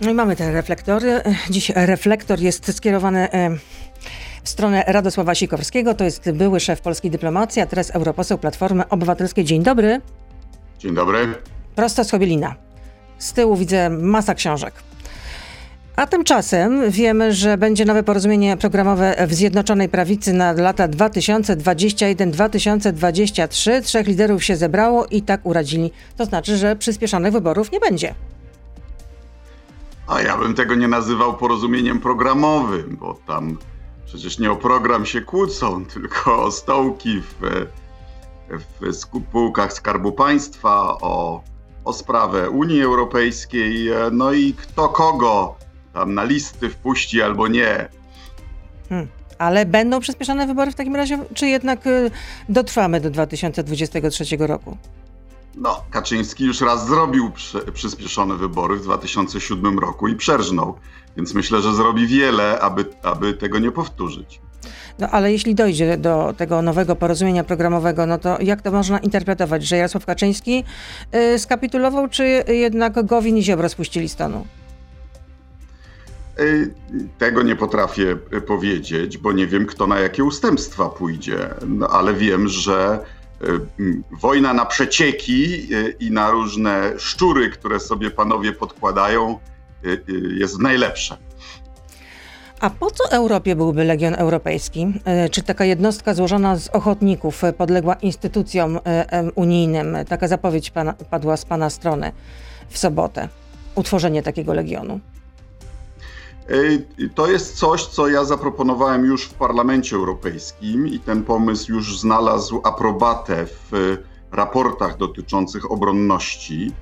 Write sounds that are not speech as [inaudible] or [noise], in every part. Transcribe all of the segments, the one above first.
No i mamy te reflektory. Dziś reflektor jest skierowany w stronę Radosława Sikorskiego. To jest były szef polskiej dyplomacji, a teraz europoseł Platformy Obywatelskiej. Dzień dobry. Dzień dobry. Prosto z Chobielina. Z tyłu widzę masa książek. A tymczasem wiemy, że będzie nowe porozumienie programowe w Zjednoczonej Prawicy na lata 2021-2023. Trzech liderów się zebrało i tak uradzili. To znaczy, że przyspieszonych wyborów nie będzie. A ja bym tego nie nazywał porozumieniem programowym, bo tam przecież nie o program się kłócą, [laughs] tylko o stołki w, w spółkach Skarbu Państwa, o, o sprawę Unii Europejskiej, no i kto kogo tam na listy wpuści albo nie. Hmm. Ale będą przyspieszone wybory w takim razie, czy jednak y, dotrwamy do 2023 roku? No, Kaczyński już raz zrobił przy, przyspieszone wybory w 2007 roku i przerżnął, więc myślę, że zrobi wiele, aby, aby tego nie powtórzyć. No ale jeśli dojdzie do tego nowego porozumienia programowego, no to jak to można interpretować, że Jarosław Kaczyński y, skapitulował, czy jednak Gowin i Ziobro spuścili stanu? Y, tego nie potrafię powiedzieć, bo nie wiem, kto na jakie ustępstwa pójdzie, no, ale wiem, że y, wojna na przecieki y, i na różne szczury, które sobie panowie podkładają, jest najlepsza. A po co Europie byłby Legion Europejski? Czy taka jednostka złożona z ochotników podległa instytucjom unijnym? Taka zapowiedź pana, padła z pana strony w sobotę. Utworzenie takiego legionu. To jest coś, co ja zaproponowałem już w Parlamencie Europejskim i ten pomysł już znalazł aprobatę w raportach dotyczących obronności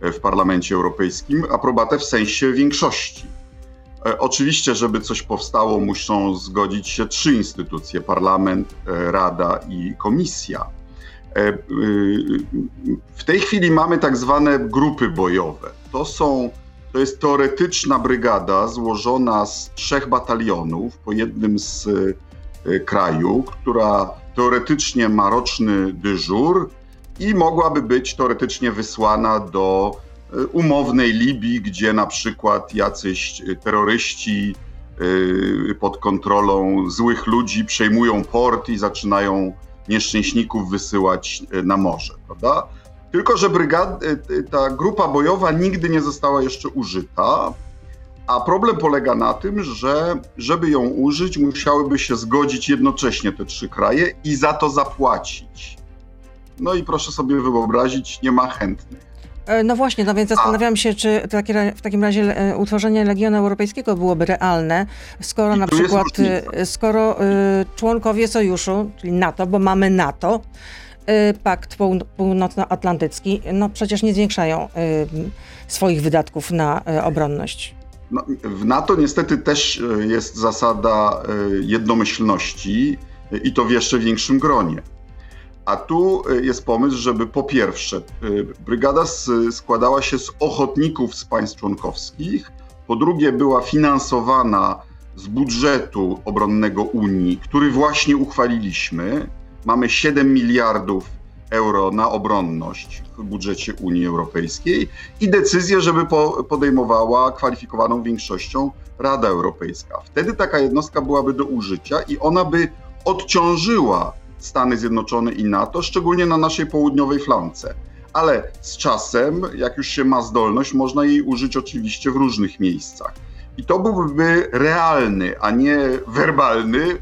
w Parlamencie Europejskim, aprobatę w sensie większości. E, oczywiście, żeby coś powstało, muszą zgodzić się trzy instytucje: Parlament, e, Rada i Komisja. E, w tej chwili mamy tak zwane grupy bojowe. To są to jest teoretyczna brygada złożona z trzech batalionów po jednym z e, kraju, która teoretycznie ma roczny dyżur i mogłaby być teoretycznie wysłana do e, umownej Libii, gdzie na przykład jacyś terroryści pod kontrolą złych ludzi przejmują port i zaczynają nieszczęśników wysyłać na morze, prawda? Tylko, że brygad, y, y, ta grupa bojowa nigdy nie została jeszcze użyta, a problem polega na tym, że żeby ją użyć, musiałyby się zgodzić jednocześnie te trzy kraje i za to zapłacić. No i proszę sobie wyobrazić, nie ma chętnych. E, no właśnie, no więc zastanawiam się, czy w takim razie e, utworzenie Legionu Europejskiego byłoby realne, skoro na przykład, e, skoro członkowie sojuszu, czyli NATO, bo mamy NATO, pakt Północnoatlantycki, no przecież nie zwiększają y, swoich wydatków na y, obronność. No, w NATO niestety też jest zasada jednomyślności i to w jeszcze większym gronie. A tu jest pomysł, żeby po pierwsze, brygada składała się z ochotników z państw członkowskich, po drugie, była finansowana z budżetu obronnego Unii, który właśnie uchwaliliśmy mamy 7 miliardów euro na obronność w budżecie Unii Europejskiej i decyzję, żeby podejmowała kwalifikowaną większością Rada Europejska. Wtedy taka jednostka byłaby do użycia i ona by odciążyła Stany Zjednoczone i NATO, szczególnie na naszej południowej flance. Ale z czasem, jak już się ma zdolność, można jej użyć oczywiście w różnych miejscach. I to byłby realny, a nie werbalny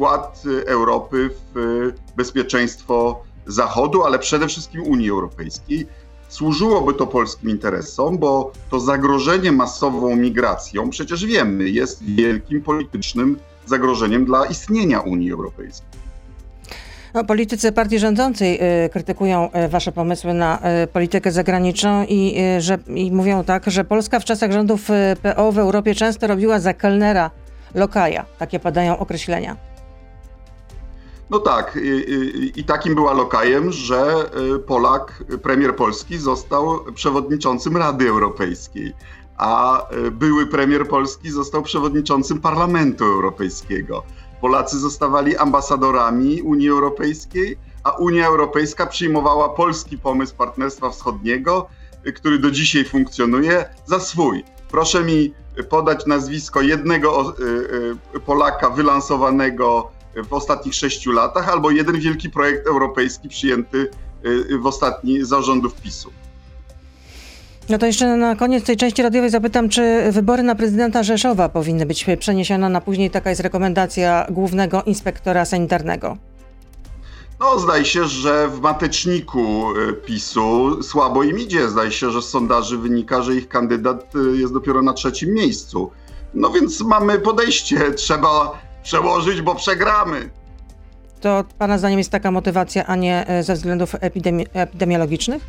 wkład Europy w bezpieczeństwo Zachodu, ale przede wszystkim Unii Europejskiej. Służyłoby to polskim interesom, bo to zagrożenie masową migracją, przecież wiemy, jest wielkim politycznym zagrożeniem dla istnienia Unii Europejskiej. No, politycy partii rządzącej y, krytykują y, wasze pomysły na politykę zagraniczną i, że, i mówią tak, że Polska w czasach rządów PO w Europie często robiła za kelnera lokaja. Takie padają określenia. No tak, i, i, takim była lokajem, że y, Polak, premier Polski, został przewodniczącym Rady Europejskiej, a y, były premier Polski został przewodniczącym Parlamentu Europejskiego. Polacy zostawali ambasadorami Unii Europejskiej, a Unia Europejska przyjmowała polski pomysł Partnerstwa Wschodniego, y, który do dzisiaj funkcjonuje, za swój. Proszę mi podać nazwisko jednego Polaka wylansowanego w ostatnich sześciu latach, albo jeden wielki projekt europejski przyjęty w ostatni zarządów PiSu. No to jeszcze na koniec tej części radiowej zapytam, czy wybory na prezydenta Rzeszowa powinny być przeniesione na później? Taka jest rekomendacja głównego inspektora sanitarnego. No, zdaje się, że w mateczniku y, PiSu słabo im idzie. Zdaje się, że z sondaży wynika, że ich kandydat y, jest dopiero na trzecim miejscu. No więc mamy podejście, trzeba przełożyć, bo przegramy. To Pana zdaniem jest taka motywacja, a nie e, ze względów epidemi epidemiologicznych?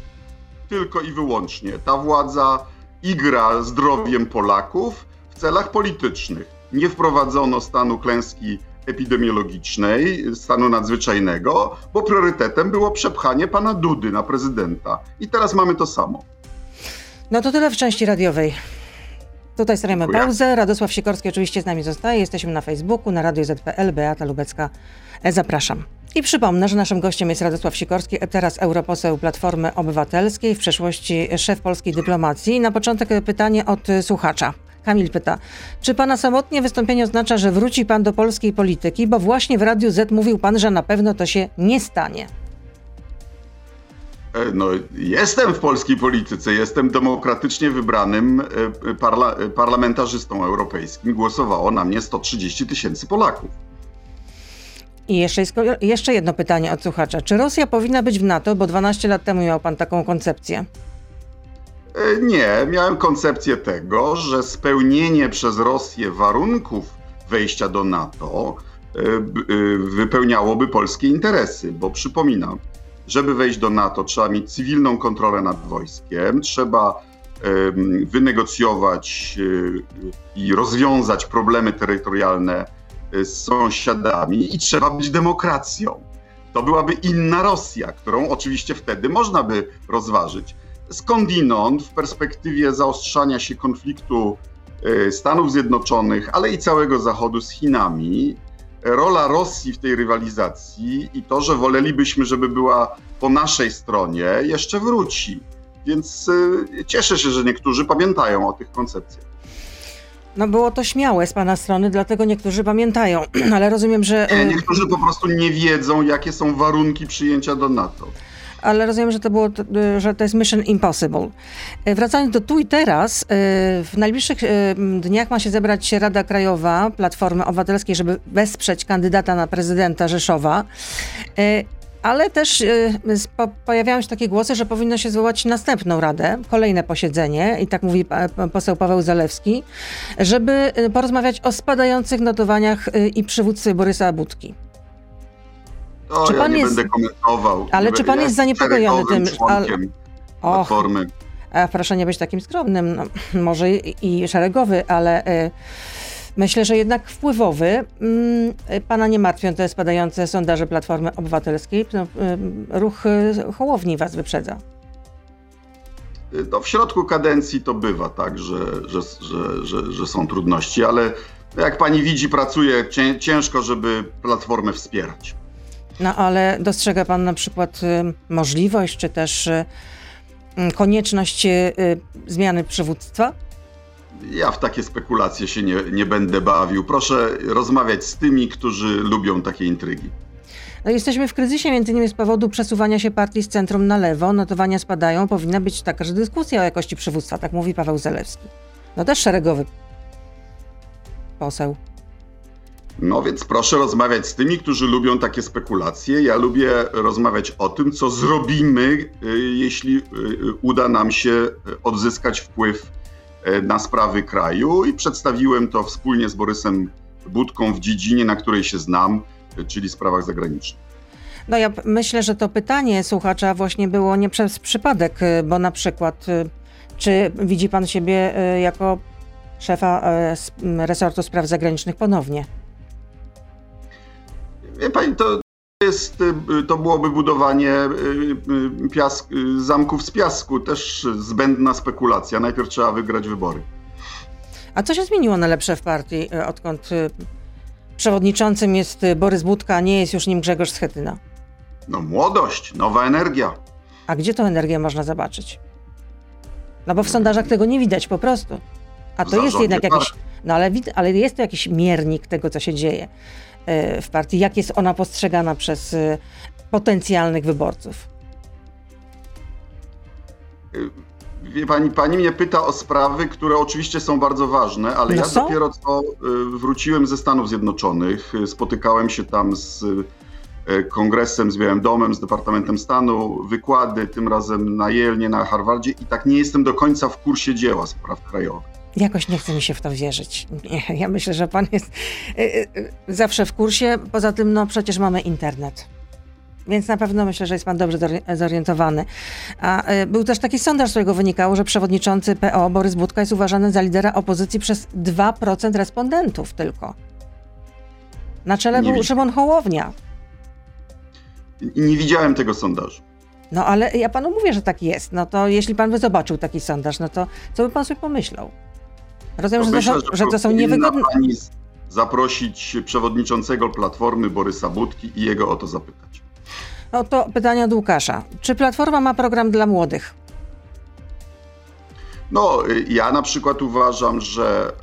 Tylko i wyłącznie. Ta władza igra zdrowiem Polaków w celach politycznych. Nie wprowadzono stanu klęski epidemiologicznej, stanu nadzwyczajnego, bo priorytetem było przepchanie pana Dudy na prezydenta. I teraz mamy to samo. No to tyle w części radiowej. Tutaj stawiamy pauzę. Radosław Sikorski oczywiście z nami zostaje. Jesteśmy na Facebooku, na Radio ZPL, Beata Lubecka. E, zapraszam. I przypomnę, że naszym gościem jest Radosław Sikorski, teraz europoseł Platformy Obywatelskiej, w przeszłości szef polskiej dyplomacji. Na początek pytanie od słuchacza. Kamil pyta, czy pana samotnie wystąpienie oznacza, że wróci pan do polskiej polityki, bo właśnie w Radiu Z mówił pan, że na pewno to się nie stanie. E, no, jestem w polskiej polityce, jestem demokratycznie wybranym e, parla parlamentarzystą europejskim. Głosowało na mnie 130 tysięcy Polaków. I jeszcze, jest, jeszcze jedno pytanie od słuchacza. Czy Rosja powinna być w NATO? Bo 12 lat temu miał pan taką koncepcję. E, nie, miałem koncepcję tego, że spełnienie przez Rosję warunków wejścia do NATO wypełniałoby polskie interesy, bo przypominam, żeby wejść do NATO, trzeba mieć cywilną kontrolę nad wojskiem, trzeba wynegocjować e, i rozwiązać problemy terytorialne e, z sąsiadami i trzeba być demokracją. To byłaby inna Rosja, którą oczywiście wtedy można by rozważyć. Skądinąd w perspektywie zaostrzania się konfliktu e, Stanów Zjednoczonych, ale i całego Zachodu z Chinami, rola Rosji w tej rywalizacji i to, że wolelibyśmy, żeby była po naszej stronie, jeszcze wróci. Więc y, cieszę się, że niektórzy pamiętają o tych koncepcjach. No było to śmiałe z pana strony, dlatego niektórzy pamiętają, [clears throat] ale rozumiem, że... Y, niektórzy po prostu nie wiedzą, jakie są warunki przyjęcia do NATO ale rozumiem, że to było, że to jest Mission Impossible. E, wracając do tu i teraz, e, w najbliższych e, dniach ma się zebrać Rada Krajowa Platformy Obywatelskiej, żeby wesprzeć kandydata na prezydenta Rzeszowa. Ale też pojawiają się takie głosy, że powinno się zwołać następną radę, kolejne posiedzenie, i tak mówi poseł Paweł Zalewski, żeby porozmawiać o spadających notowaniach i przywódcy Borysa Budki. To czy ja pan nie jest... będę komentował. Ale czy pan ja jest zaniepokojony tym, ale... Platformy. A proszę nie być takim skromnym, no, może i, i szeregowy, ale y, myślę, że jednak wpływowy. Y, pana nie martwią te spadające sondaże Platformy Obywatelskiej. No, ruch Hołowni was wyprzedza. No, w środku kadencji to bywa tak, że, że, że, że, że są trudności, ale jak pani widzi, pracuje ciężko, żeby Platformę wspierać. No ale dostrzega Pan na przykład y, możliwość, czy też y, mm, konieczność y, zmiany przywództwa? Ja w takie spekulacje się nie, nie będę bawił. Proszę rozmawiać z tymi, którzy lubią takie intrygi. No jesteśmy w kryzysie między innymi z powodu przesuwania się partii z centrum na lewo. Notowania spadają. Powinna być taka, że dyskusja o jakości przywództwa, tak mówi Paweł Zalewski. No też szeregowy poseł. No więc proszę rozmawiać z tymi, którzy lubią takie spekulacje. Ja lubię rozmawiać o tym, co zrobimy, y, jeśli y, uda nam się odzyskać wpływ y, na sprawy kraju i przedstawiłem to wspólnie z Borysem Budką w dziedzinie, na której się znam, czyli sprawach zagranicznych. No ja myślę, że to pytanie słuchacza właśnie było nie przez przypadek, bo na przykład czy widzi pan siebie jako szefa resortu spraw zagranicznych ponownie? Wie pani, to jest, y, to byłoby budowanie y, y, piask, zamków z piasku, też zbędna spekulacja. Najpierw trzeba wygrać wybory. A co się zmieniło na lepsze w partii, odkąd przewodniczącym jest Borys Budka, a nie jest już nim Grzegorz Schetyna? No młodość, nowa energia. A gdzie tą energię można zobaczyć? No bo w sondażach tego nie widać po prostu. A to jest jednak jakiś, no ale, ale jest to jakiś miernik tego, co się dzieje w partii, jak jest ona postrzegana przez potencjalnych wyborców. Wie pani, pani mnie pyta o sprawy, które oczywiście są bardzo ważne, ale no ja są? dopiero co wróciłem ze Stanów Zjednoczonych. Spotykałem się tam z kongresem, z Białym Domem, z Departamentem Stanu, wykłady, tym razem na Yale, nie na Harvardzie i tak nie jestem do końca w kursie dzieła spraw krajowych. Jakoś nie chce mi się w to wierzyć. Nie, ja myślę, że pan jest y, zawsze w kursie. Poza tym, no przecież mamy internet. Więc na pewno myślę, że jest pan dobrze zorientowany. A y, był też taki sondaż, z którego wynikało, że przewodniczący PO Borys Budka jest uważany za lidera opozycji przez 2% respondentów tylko. Na czele nie był Szymon Hołownia. Nie widziałem tego sondażu. No ale ja panu mówię, że tak jest. No to jeśli pan by zobaczył taki sondaż, no to co by pan sobie pomyślał? Rozumiem, że, myślę, to, że, że to są niewygodne. Pani zaprosić przewodniczącego Platformy Borysa Budki i jego o to zapytać. No to pytanie od Łukasza. Czy Platforma ma program dla młodych? No, ja na przykład uważam, że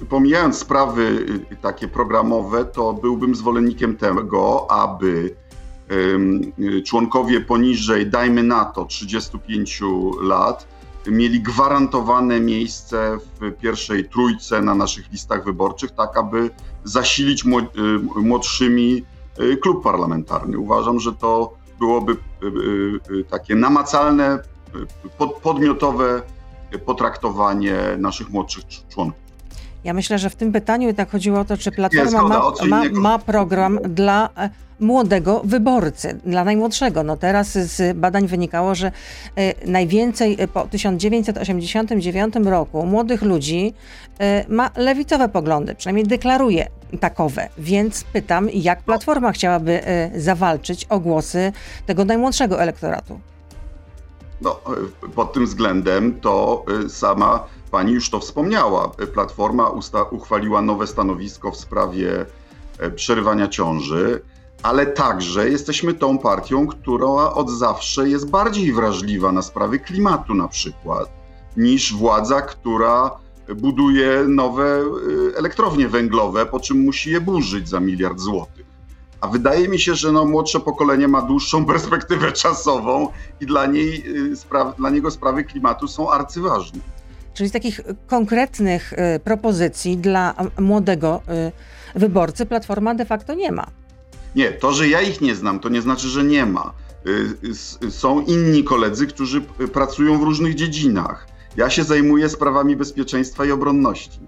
e, pomijając sprawy e, takie programowe, to byłbym zwolennikiem tego, aby członkowie poniżej, dajmy na to, 35 lat, mieli gwarantowane miejsce w pierwszej trójce na naszych listach wyborczych, tak aby zasilić e, młodszymi Y, klub parlamentarny. Uważam, że to byłoby y, y, takie namacalne, podmiotowe potraktowanie naszych młodszych członków. Ja myślę, że w tym pytaniu jednak chodziło o to, czy Platforma ma, ma, ma, program dla e, młodego wyborcy, dla najmłodszego. No teraz z badań wynikało, że e, najwięcej e, po 1989 roku młodych ludzi ma lewicowe poglądy, przynajmniej deklaruje takowe. Więc pytam, jak Platforma chciałaby zawalczyć o głosy tego najmłodszego elektoratu? No, pod tym względem to sama Pani już to wspomniała. Platforma uchwaliła nowe stanowisko w sprawie e, przerywania ciąży, ale także jesteśmy tą partią, która od zawsze jest bardziej wrażliwa na sprawy klimatu, na przykład, niż władza, która buduje nowe e, elektrownie węglowe, po czym musi je burzyć za miliard złotych. A wydaje mi się, że no, młodsze pokolenie ma dłuższą [laughs] perspektywę czasową i dla, niej, e, dla niego sprawy klimatu są arcyważne. Czyli z takich konkretnych y, propozycji dla młodego y, wyborcy Platforma de facto nie ma. Nie, to, że ja ich nie znam, to nie znaczy, że nie ma. Y, są inni koledzy, którzy pracują w różnych dziedzinach. Ja się zajmuję sprawami bezpieczeństwa i obronności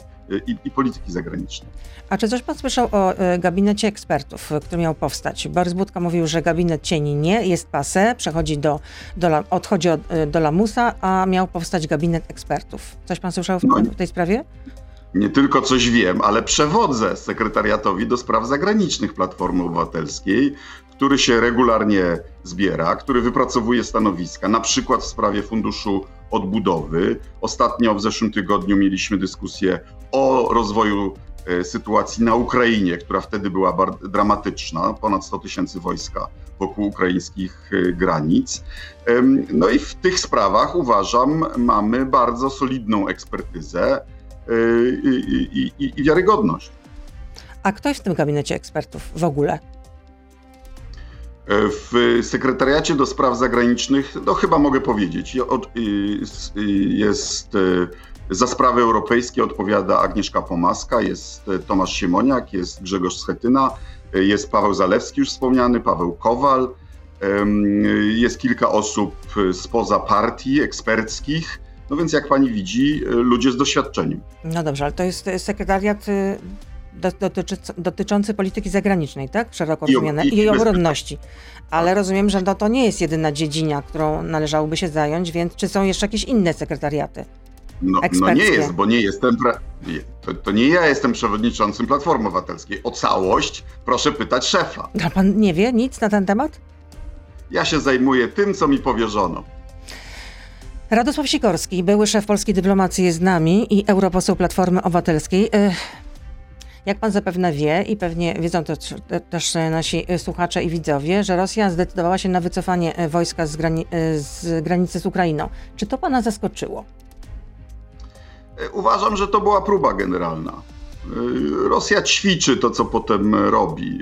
i, i polityki zagranicznej. A czy coś pan słyszał o y, gabinecie ekspertów, który miał powstać? Borys Budka mówił, że gabinet cieni nie, jest pase, przechodzi do, do odchodzi od, y, do lamusa, a miał powstać gabinet ekspertów. Coś pan słyszał w, no, w tej sprawie? Nie tylko coś wiem, ale przewodzę sekretariatowi do spraw zagranicznych Platformy Obywatelskiej, który się regularnie zbiera, który wypracowuje stanowiska, na przykład w sprawie Funduszu Odbudowy. Ostatnio w zeszłym tygodniu mieliśmy dyskusję o rozwoju e, sytuacji na Ukrainie, która wtedy była bardzo dramatyczna, ponad 100 tysięcy wojska wokół ukraińskich e, granic. No i w tych sprawach uważam, mamy bardzo solidną ekspertyzę e, i, i, i wiarygodność. A kto jest w tym gabinecie ekspertów w ogóle? W sekretariacie do spraw zagranicznych, no chyba mogę powiedzieć, jest za sprawy europejskie odpowiada Agnieszka Pomaska, jest Tomasz Siemoniak, jest Grzegorz Schetyna, jest Paweł Zalewski już wspomniany, Paweł Kowal, jest kilka osób spoza partii eksperckich, no więc jak pani widzi, ludzie z doświadczeniem. No dobrze, ale to jest sekretariat y, dotyczy, dotyczący polityki zagranicznej, tak? Szeroko rozumiane i, i obronności. Ale rozumiem, że to, to nie jest jedyna dziedzina, którą należałoby się zająć, więc czy są jeszcze jakieś inne sekretariaty? No, no nie jest, bo nie jestem. To, to, nie ja jestem przewodniczącym Platformy Obywatelskiej. O całość proszę pytać szefa. A pan nie wie nic na ten temat? Ja się zajmuję tym, co mi powierzono. Radosław Sikorski, były szef polskiej dyplomacji jest z nami i europoseł Platformy Obywatelskiej. Jak pan zapewne wie i pewnie wiedzą to też nasi słuchacze i widzowie, że Rosja zdecydowała się na wycofanie wojska z, grani z granicy z Ukrainą. Czy to pana zaskoczyło? Uważam, że to była próba generalna. Rosja ćwiczy to, co potem robi.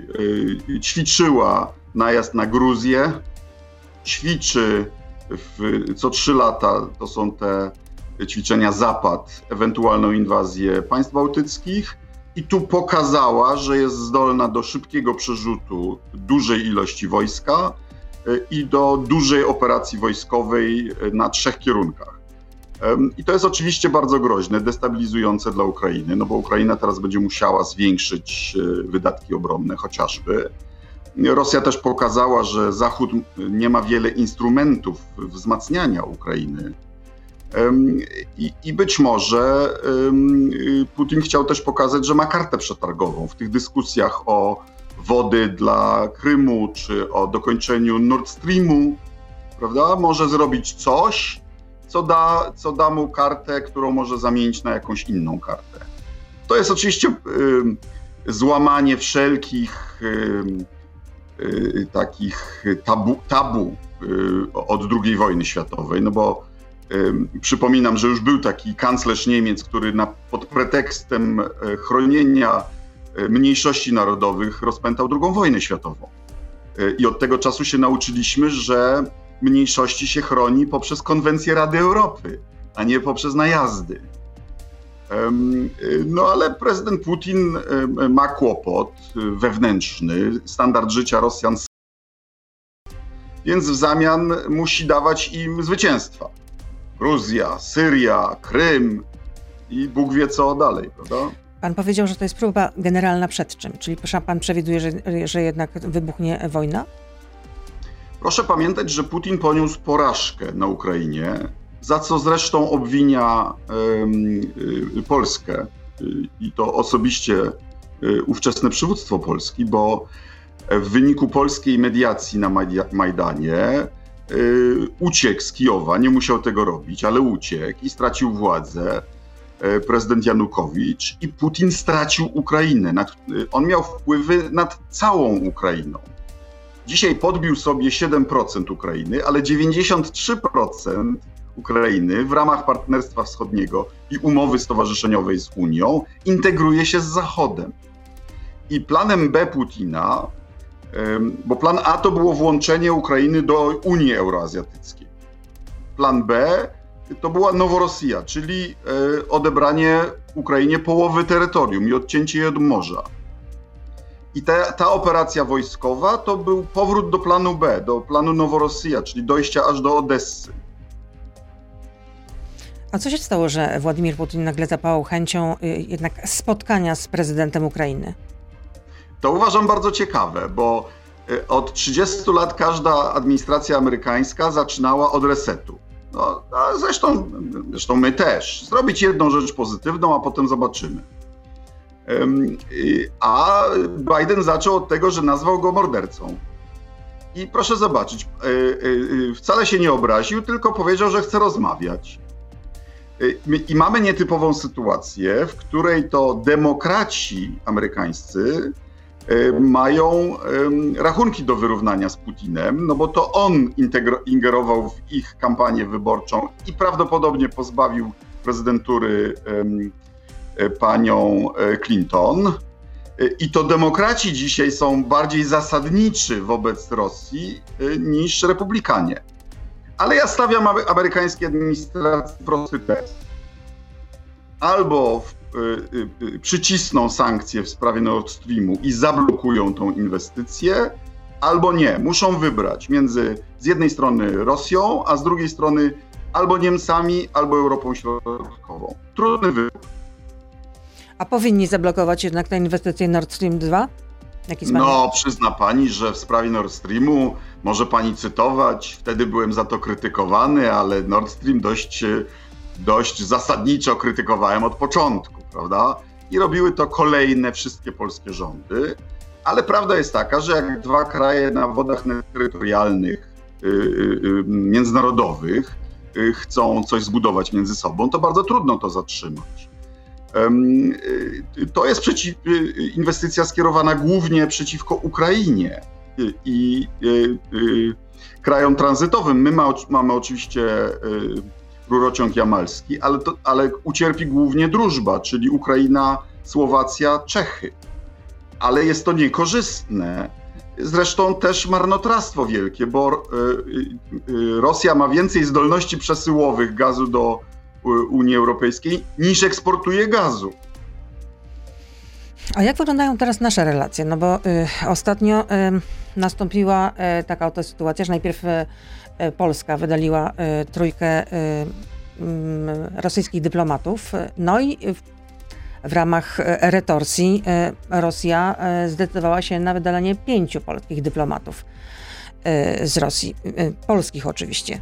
Ćwiczyła najazd na Gruzję, ćwiczy w, co trzy lata, to są te ćwiczenia Zapad, ewentualną inwazję państw bałtyckich i tu pokazała, że jest zdolna do szybkiego przerzutu dużej ilości wojska e, i do dużej operacji wojskowej e, na trzech kierunkach. I to jest oczywiście bardzo groźne, destabilizujące dla Ukrainy, no bo Ukraina teraz będzie musiała zwiększyć e, wydatki obronne chociażby. Rosja też pokazała, że Zachód nie ma wiele instrumentów wzmacniania Ukrainy i, być może Putin chciał też pokazać, że ma kartę przetargową w tych dyskusjach o wody dla Krymu czy o dokończeniu Nord Streamu, prawda? Może zrobić coś, co da, co da mu kartę, którą może zamienić na jakąś inną kartę. To jest oczywiście złamanie wszelkich y, takich tabu, tabu y, od II wojny światowej, no bo Przypominam, że już był taki kanclerz Niemiec, który na, pod pretekstem e, chronienia e, mniejszości narodowych rozpętał II wojnę światową. E, I od tego czasu się nauczyliśmy, że mniejszości się chroni poprzez konwencję Rady Europy, a nie poprzez najazdy. No ale prezydent Putin ma kłopot wewnętrzny, standard życia Rosjan, więc w zamian musi dawać im zwycięstwa. Gruzja, Syria, Krym i Bóg wie co dalej, prawda? Pan powiedział, że to jest próba generalna przed czym? Czyli pan przewiduje, że, że jednak wybuchnie wojna? Proszę pamiętać, że Putin poniósł porażkę na Ukrainie, za co zresztą obwinia y, Polskę y, i to osobiście y, ówczesne przywództwo Polski, bo w wyniku polskiej mediacji na Majdanie Y, uciekł z Kijowa, nie musiał tego robić, ale uciekł i stracił władzę y, prezydent Janukowicz i Putin stracił Ukrainę. Y, on miał wpływy nad całą Ukrainą. Dzisiaj podbił sobie 7% Ukrainy, ale 93% Ukrainy w ramach Partnerstwa Wschodniego i umowy stowarzyszeniowej z Unią integruje się z Zachodem. I planem B Putina bo plan A to było włączenie Ukrainy do Unii Euroazjatyckiej. Plan B to była Noworosyja, czyli e, odebranie Ukrainie połowy terytorium i odcięcie jej od morza. I ta, ta operacja wojskowa to był powrót do planu B, do planu Noworosyja, czyli dojścia aż do Odessy. A co się stało, że Władimir Putin nagle zapałał chęcią y, jednak spotkania z prezydentem Ukrainy? To uważam bardzo ciekawe, bo y, od 30 lat każda administracja amerykańska zaczynała od resetu. No, a zresztą, zresztą my też. Zrobić jedną rzecz pozytywną, a potem zobaczymy. Y, a Biden zaczął od tego, że nazwał go mordercą. I proszę zobaczyć, y, wcale się nie obraził, tylko powiedział, że chce rozmawiać. I mamy nietypową sytuację, w której to demokraci amerykańscy mają rachunki do wyrównania z Putinem, no bo to on ingerował w ich kampanię wyborczą i prawdopodobnie pozbawił prezydentury y, panią y, Clinton. I to demokraci dzisiaj są bardziej zasadniczy wobec Rosji niż republikanie. Ale ja stawiam amerykańskiej administracji prosty test. Albo w Y, y, przycisną sankcje w sprawie Nord Streamu i zablokują tą inwestycję, albo nie. Muszą wybrać między z jednej strony Rosją, a z drugiej strony albo Niemcami, albo Europą Środkową. Trudny wybór. A powinni zablokować jednak tę inwestycję Nord Stream 2? No, przyzna pani, że w sprawie Nord Streamu może pani cytować, wtedy byłem za to krytykowany, ale Nord Stream dość, dość zasadniczo krytykowałem od początku prawda? I robiły to kolejne wszystkie polskie rządy. Ale prawda jest taka, że jak dwa kraje na wodach terytorialnych, yy, yy, międzynarodowych yy, chcą coś zbudować między sobą, to bardzo trudno to zatrzymać. To jest przeciw, inwestycja skierowana głównie przeciwko Ukrainie i krajom tranzytowym. My ma, mamy oczywiście rurociąg jamalski, ale, to, ale ucierpi głównie drużba, czyli Ukraina, Słowacja, Czechy. Ale jest to niekorzystne. Zresztą też marnotrawstwo wielkie, bo y, y, Rosja ma więcej zdolności przesyłowych gazu do Unii Europejskiej niż eksportuje gazu. A jak wyglądają teraz nasze relacje? No bo y, ostatnio y, nastąpiła y, taka oto sytuacja, że najpierw y, y, Polska wydaliła y, trójkę mm, rosyjskich dyplomatów, no i w ramach retorsji Rosja zdecydowała się na wydalenie pięciu polskich dyplomatów z Rosji, polskich oczywiście.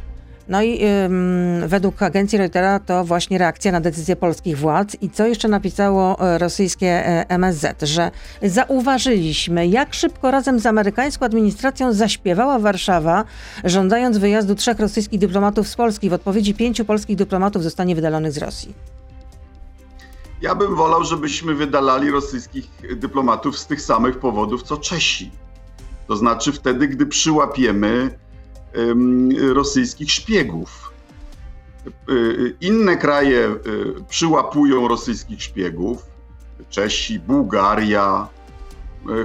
No i ym, według agencji Reutera to właśnie reakcja na decyzję polskich władz. I co jeszcze napisało e, rosyjskie e, MSZ, że zauważyliśmy, jak szybko razem z amerykańską administracją zaśpiewała Warszawa, żądając wyjazdu trzech rosyjskich dyplomatów z Polski. W odpowiedzi pięciu polskich dyplomatów zostanie wydalonych z Rosji. Ja bym wolał, żebyśmy wydalali rosyjskich dyplomatów z tych samych powodów co Czesi. To znaczy wtedy, gdy przyłapiemy rosyjskich szpiegów. Y, y, inne kraje y, przyłapują rosyjskich szpiegów. Czesi, Bułgaria,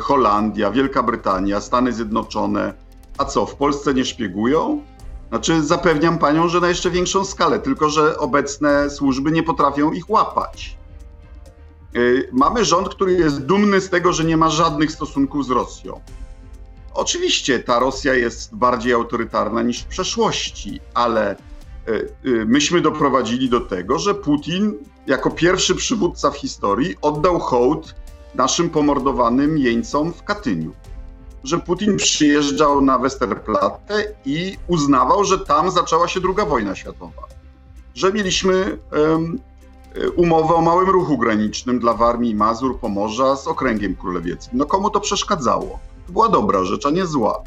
Holandia, Wielka Brytania, Stany Zjednoczone. A co, w Polsce nie szpiegują? Znaczy, zapewniam panią, że na jeszcze większą skalę, tylko że obecne służby nie potrafią ich łapać. Mamy rząd, który jest dumny z tego, że nie ma żadnych stosunków z Rosją. Oczywiście ta Rosja jest bardziej autorytarna niż w przeszłości, ale e, e, myśmy doprowadzili do tego, że Putin jako pierwszy przywódca w historii oddał hołd naszym pomordowanym jeńcom w Katyniu. Że Putin przyjeżdżał na Westerplatte i uznawał, że tam zaczęła się II wojna światowa. Że mieliśmy um, umowę o małym ruchu granicznym dla Warmii Mazur, Pomorza z Okręgiem Królewieckim. No komu to przeszkadzało? Była dobra rzecz, a nie zła.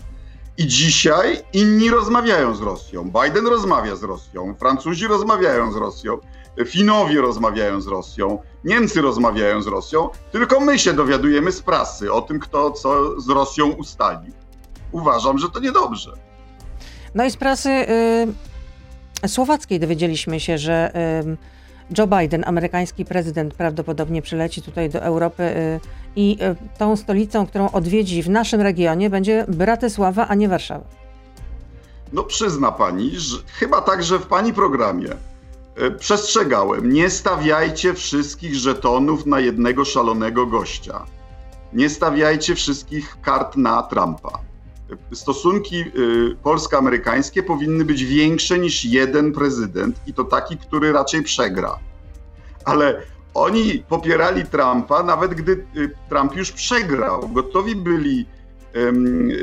I dzisiaj inni rozmawiają z Rosją. Biden rozmawia z Rosją, Francuzi rozmawiają z Rosją, Finowie rozmawiają z Rosją, Niemcy rozmawiają z Rosją, tylko my się dowiadujemy z prasy o tym, kto co z Rosją ustalił. Uważam, że to niedobrze. No i z prasy y, słowackiej dowiedzieliśmy się, że y, Joe Biden, amerykański prezydent, prawdopodobnie przyleci tutaj do Europy y, i y, tą stolicą, którą odwiedzi w naszym regionie, będzie Bratysława, a nie Warszawa. No przyzna pani, że chyba także w pani programie y, przestrzegałem, nie stawiajcie wszystkich żetonów na jednego szalonego gościa. Nie stawiajcie wszystkich kart na Trumpa stosunki y, polsko-amerykańskie powinny być większe niż jeden prezydent i to taki, który raczej przegra. Ale oni popierali Trumpa, nawet gdy y, Trump już przegrał. Gotowi byli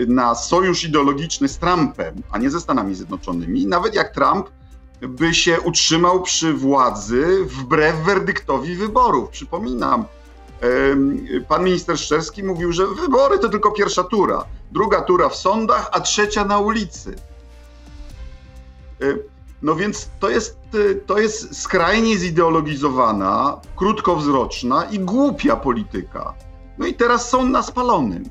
na sojusz ideologiczny z Trumpem, a nie ze Stanami Zjednoczonymi. Nawet jak Trump by się utrzymał przy władzy wbrew werdyktowi wyborów. Przypominam, pan minister Szczerski mówił, że wybory to tylko pierwsza tura, druga tura w sądach, a trzecia na ulicy. No więc to jest, to jest skrajnie zideologizowana, krótkowzroczna i głupia polityka. No i teraz są na spalonym.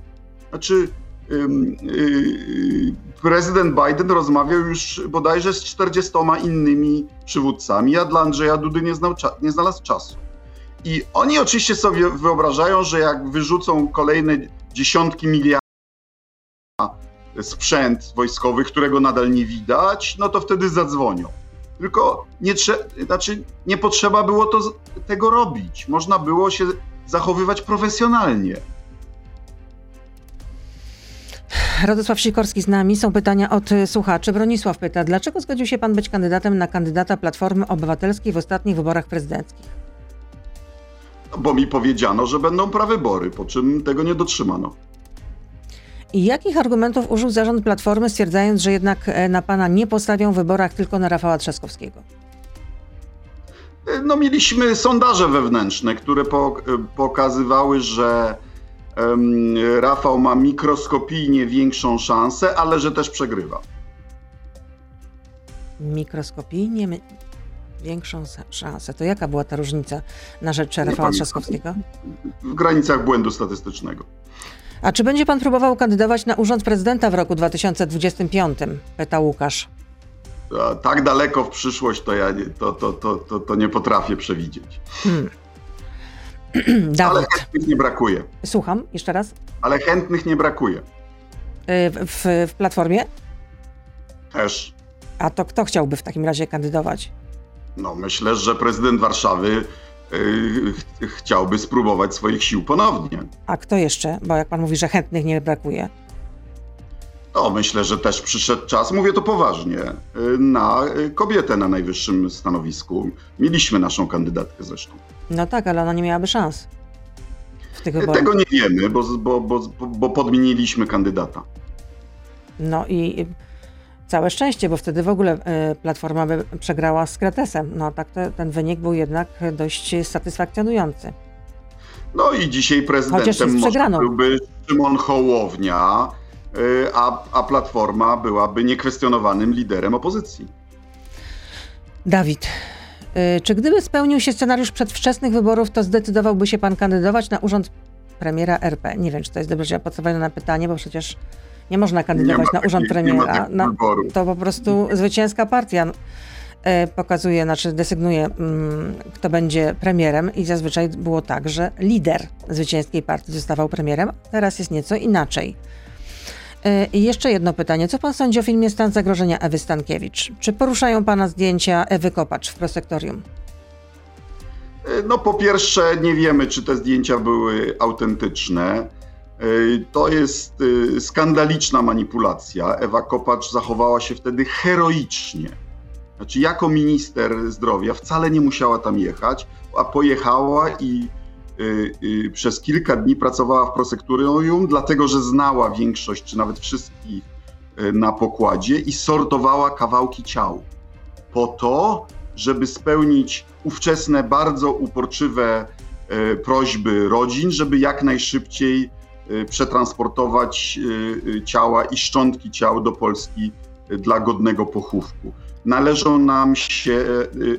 Znaczy, y, prezydent Biden rozmawiał już bodajże z 40 innymi przywódcami, a dla Andrzeja Dudy nie, znał, nie znalazł czasu. I oni oczywiście sobie wyobrażają, że jak wyrzucą kolejne dziesiątki miliardów sprzęt wojskowy, którego nadal nie widać, no to wtedy zadzwonią. Tylko nie, znaczy nie potrzeba było to, tego robić. Można było się zachowywać profesjonalnie. Radosław Sikorski z nami. Są pytania od słuchaczy. Bronisław pyta, dlaczego zgodził się pan być kandydatem na kandydata Platformy Obywatelskiej w ostatnich wyborach prezydenckich? Bo mi powiedziano, że będą prawybory, po czym tego nie dotrzymano. I jakich argumentów użył zarząd Platformy, stwierdzając, że jednak e, na pana nie postawią w wyborach, tylko na Rafała Trzaskowskiego? No, mieliśmy sondaże wewnętrzne, które e, pokazywały, że Rafał ma mikroskopijnie większą szansę, ale że też przegrywa. Mikroskopijnie większą szansę. To jaka była ta różnica na rzecz Rafała Trzaskowskiego? W granicach błędu statystycznego. A czy będzie pan próbował kandydować na urząd prezydenta w roku 2025? Pyta Łukasz. tak daleko w przyszłość to ja nie, to, to, to, to, to nie potrafię przewidzieć. Hmm. [clears throat] Ale chętnych nie brakuje. Słucham, jeszcze raz. Ale chętnych nie brakuje. Y, w, w Platformie? Też. A to kto chciałby w takim razie kandydować? No, myślę, że prezydent Warszawy yy, chciałby spróbować swoich sił ponownie. A kto jeszcze? Bo jak pan mówi, że chętnych nie brakuje. No, myślę, że też przyszedł czas, mówię to poważnie, yy, na kobietę na najwyższym stanowisku. Mieliśmy naszą kandydatkę zresztą. No tak, ale ona nie miałaby szans. W tych wyborach. Tego nie wiemy, bo, bo, bo, bo podmieniliśmy kandydata. No i całe szczęście, bo wtedy w ogóle e, Platforma by przegrała z Kretesem. No tak to, ten wynik był jednak dość satysfakcjonujący. No i dzisiaj prezydentem byłby Szymon Hołownia, e, a, a Platforma byłaby niekwestionowanym liderem opozycji. Dawid, e, czy gdyby spełnił się scenariusz przedwczesnych wyborów, to zdecydowałby się pan kandydować na urząd premiera RP? Nie wiem, czy to jest dobrze odpowiedziane na pytanie, bo przecież nie można kandydować nie na urząd premiera. Na, to po prostu zwycięska partia e, pokazuje, znaczy desygnuje, mm, kto będzie premierem i zazwyczaj było tak, że lider zwycięskiej partii zostawał premierem. Teraz jest nieco inaczej. E, I jeszcze jedno pytanie. Co pan sądzi o filmie Stan zagrożenia Ewy Stankiewicz? Czy poruszają pana zdjęcia Ewy Kopacz w prosektorium? E, no po pierwsze nie wiemy, czy te zdjęcia były autentyczne. To jest y, skandaliczna manipulacja. Ewa Kopacz zachowała się wtedy heroicznie. Znaczy, jako minister zdrowia wcale nie musiała tam jechać, a pojechała i y, y, przez kilka dni pracowała w prosektorium, dlatego że znała większość, czy nawet wszystkich na pokładzie i sortowała kawałki ciał. Po to, żeby spełnić ówczesne, bardzo uporczywe prośby rodzin, żeby jak najszybciej przetransportować y, y, ciała i szczątki ciał do Polski dla godnego pochówku. Należą nam się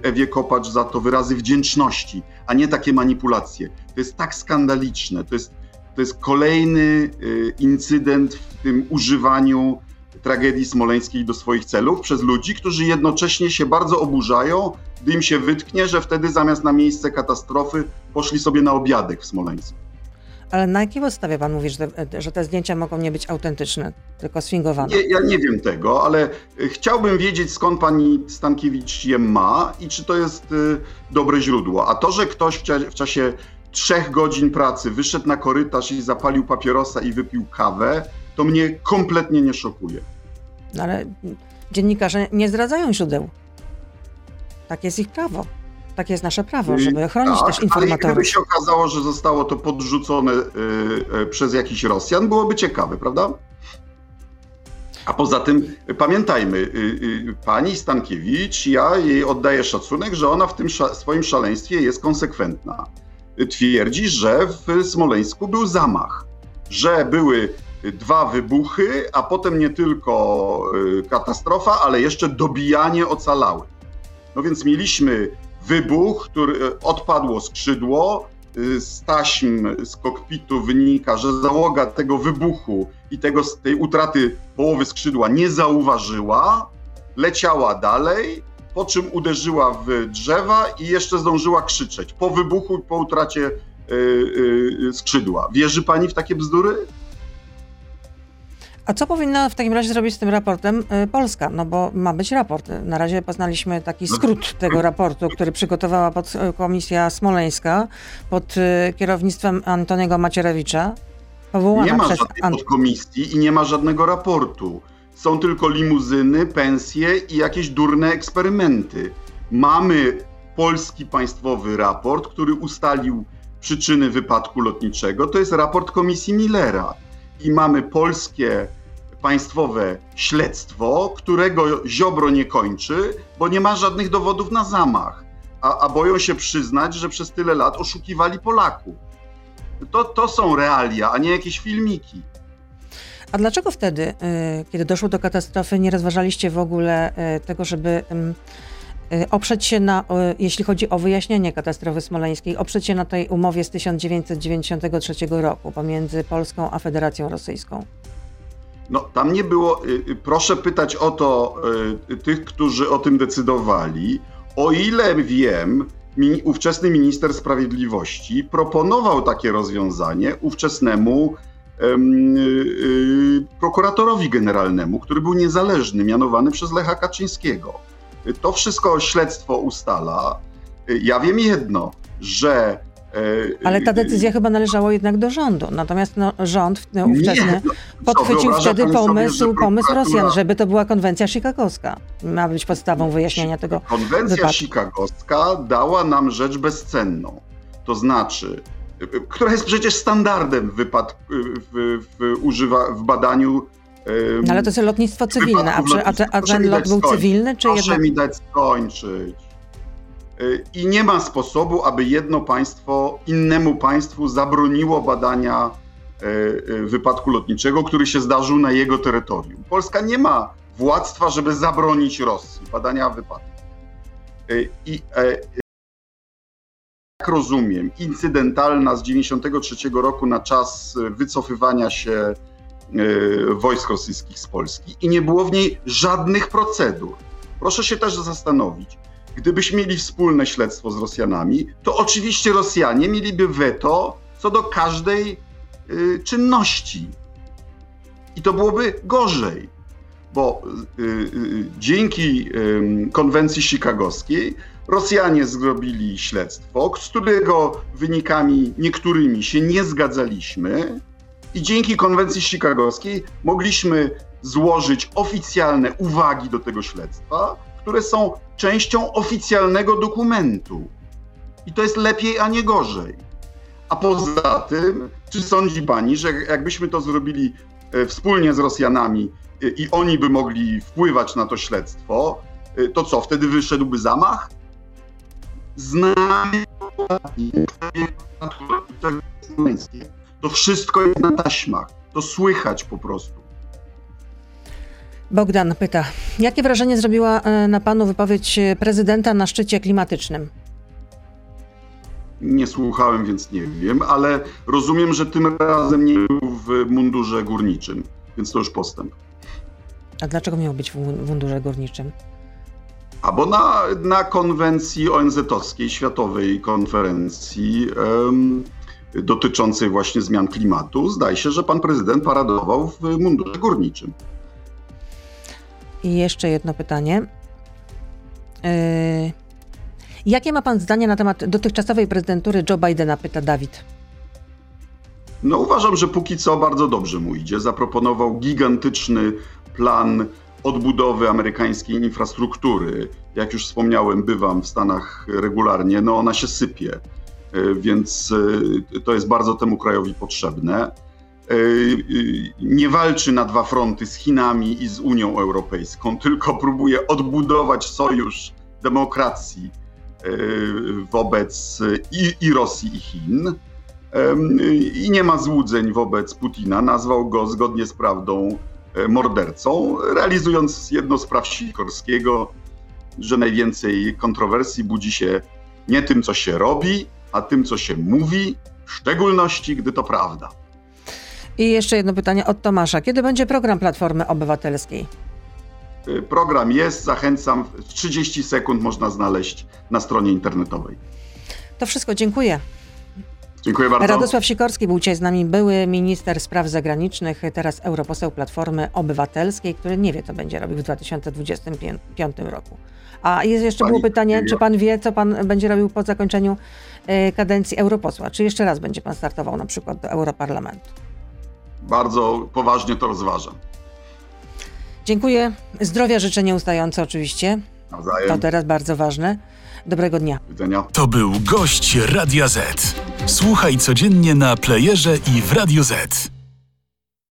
Ewie Kopacz za to wyrazy wdzięczności, a nie takie manipulacje. To jest tak skandaliczne, to jest, to jest kolejny incydent w tym używaniu tragedii smoleńskiej do swoich celów przez ludzi, którzy jednocześnie się bardzo oburzają, gdy im się wytknie, że wtedy zamiast na miejsce katastrofy poszli sobie na obiadek w Smoleńsku. Ale na jakiej podstawie pan mówi, że te, że te zdjęcia mogą nie być autentyczne, tylko sfingowane? Nie, ja nie wiem tego, ale y, chciałbym wiedzieć, skąd pani Stankiewicz je ma i czy to jest y, dobre źródło. A to, że ktoś w, w czasie trzech godzin pracy wyszedł na korytarz i zapalił papierosa i wypił kawę, to mnie kompletnie nie szokuje. No ale dziennikarze nie zdradzają źródeł. Tak jest ich prawo. Takie jest nasze prawo, żeby chronić tak, też informatorów. Ale gdyby się okazało, że zostało to podrzucone y, y, przez jakiś Rosjan, byłoby ciekawe, prawda? A poza tym pamiętajmy, y, pani Stankiewicz, ja jej oddaję szacunek, że ona w tym sza swoim szaleństwie jest konsekwentna. Twierdzi, że w Smoleńsku był zamach, że były dwa wybuchy, a potem nie tylko katastrofa, ale jeszcze dobijanie ocalałych. No więc mieliśmy wybuch, który e, odpadło skrzydło. E, z taśm z kokpitu wynika, że załoga tego wybuchu i tego, tej utraty połowy skrzydła nie zauważyła, leciała dalej, po czym uderzyła w drzewa i jeszcze zdążyła krzyczeć po wybuchu i po utracie yy, skrzydła. Wierzy pani w takie bzdury? A co powinna w takim razie zrobić z tym raportem y, Polska? No bo ma być raport. Na razie poznaliśmy taki no skrót tego raportu, który przygotowała y, Komisja Smoleńska pod y, kierownictwem Antoniego Macierewicza. nie ma żadnej podkomisji i nie ma żadnego raportu. Są tylko limuzyny, pensje i jakieś durne eksperymenty. Mamy polski państwowy raport, który ustalił przyczyny wypadku lotniczego. To jest raport Komisji Millera. I mamy polskie państwowe śledztwo, którego Ziobro nie kończy, bo nie ma żadnych dowodów na zamach, a, a boją się przyznać, że przez tyle lat oszukiwali Polaków. To, to są realia, a nie jakieś filmiki. A dlaczego wtedy, y, kiedy doszło do katastrofy, nie rozważaliście w ogóle y, tego, żeby y, oprzeć się na, jeśli chodzi o wyjaśnienie katastrofy smoleńskiej, oprzeć się na tej umowie z 1993 roku pomiędzy Polską a Federacją Rosyjską? No, tam nie było. Proszę pytać o to tych, którzy o tym decydowali. O ile wiem, ówczesny minister sprawiedliwości proponował takie rozwiązanie ówczesnemu prokuratorowi generalnemu, który był niezależny, mianowany przez Lecha Kaczyńskiego. To wszystko śledztwo ustala. Ja wiem jedno, że Ale ta decyzja chyba należała jednak do rządu. Natomiast no, rząd no, ówczesny nie, no, podchwycił wtedy pomysł, sobie, pomysł Rosjan, żeby to była konwencja chicagowska. Ma być podstawą wyjaśnienia tego. Konwencja wypadku. chicagowska dała nam rzecz bezcenną. To znaczy, która jest przecież standardem w, wypadku, w, w, używa, w badaniu. No, ale to jest lotnictwo cywilne, a, a, a ten lot był cywilny, czy Proszę jednak... mi dać skończyć. Y, I nie ma sposobu, aby jedno państwo innemu państwu zabroniło badania y, y, wypadku lotniczego, który się zdarzył na jego terytorium. Polska nie ma władztwa, żeby zabronić Rosji badania wypadku. I jak rozumiem, incydentalna z 93 roku na czas wycofywania się wojsk rosyjskich z Polski i nie było w niej żadnych procedur. Proszę się też zastanowić, gdybyśmy mieli wspólne śledztwo z Rosjanami, to oczywiście Rosjanie mieliby weto co do każdej y, czynności. I to byłoby gorzej, bo y, y, dzięki konwencji chicagowskiej Rosjanie zrobili śledztwo, z którego wynikami niektórymi się nie zgadzaliśmy, i dzięki konwencji chicagowskiej mogliśmy złożyć oficjalne uwagi do tego śledztwa, które są częścią oficjalnego dokumentu. I to jest lepiej, a nie gorzej. A poza tym, czy sądzi pani, że jakbyśmy to zrobili e, wspólnie z Rosjanami e, i oni by mogli wpływać na to śledztwo, e, to co, wtedy wyszedłby zamach? Znamy to wszystko jest na taśmach. To słychać po prostu. Bogdan pyta, jakie wrażenie zrobiła e, na panu wypowiedź prezydenta na szczycie klimatycznym? Nie słuchałem, więc nie wiem, ale rozumiem, że tym razem nie był w mundurze górniczym, więc to już postęp. A dlaczego miał być w mundurze górniczym? A bo na, na konwencji ONZ-owskiej, światowej konferencji um, dotyczącej właśnie zmian klimatu, zdaje się, że pan prezydent paradował w mundurze górniczym. I jeszcze jedno pytanie. Yy, jakie ma pan zdanie na temat dotychczasowej prezydentury Joe Bidena, pyta Dawid. No uważam, że póki co bardzo dobrze mu idzie. Zaproponował gigantyczny plan odbudowy amerykańskiej infrastruktury. Jak już wspomniałem, bywam w Stanach regularnie, no ona się sypie, yy, więc yy, to jest bardzo temu krajowi potrzebne. E, e, nie walczy na dwa fronty z Chinami i z Unią Europejską, [laughs] tylko próbuje odbudować sojusz demokracji e, wobec i, i Rosji, i Chin. I nie ma złudzeń wobec Putina. Nazwał go zgodnie z prawdą mordercą, realizując jedno z praw Sikorskiego, że najwięcej kontrowersji budzi się nie tym, co się robi, a tym, co się mówi, w szczególności gdy to prawda. I jeszcze jedno pytanie od Tomasza. Kiedy będzie program Platformy Obywatelskiej? Y, program jest, zachęcam. 30 sekund można znaleźć na stronie internetowej. To wszystko, dziękuję. Dziękuję bardzo. Radosław Sikorski był dzisiaj z nami, były minister spraw zagranicznych, teraz europoseł Platformy Obywatelskiej, który nie wie, co będzie robił w 2025 roku. A jest jeszcze Pani było pytanie, czy pan wie, co pan będzie robił po zakończeniu y, kadencji europosła? Czy jeszcze raz będzie pan startował na przykład do Europarlamentu? Bardzo poważnie to rozważam. Dziękuję. Zdrowia życzę nieustająco oczywiście. Nawzajem. To teraz bardzo ważne. Dobrego dnia. Widzenia. To był gość Radia Z. Słuchaj codziennie na playerze i w Radio Z.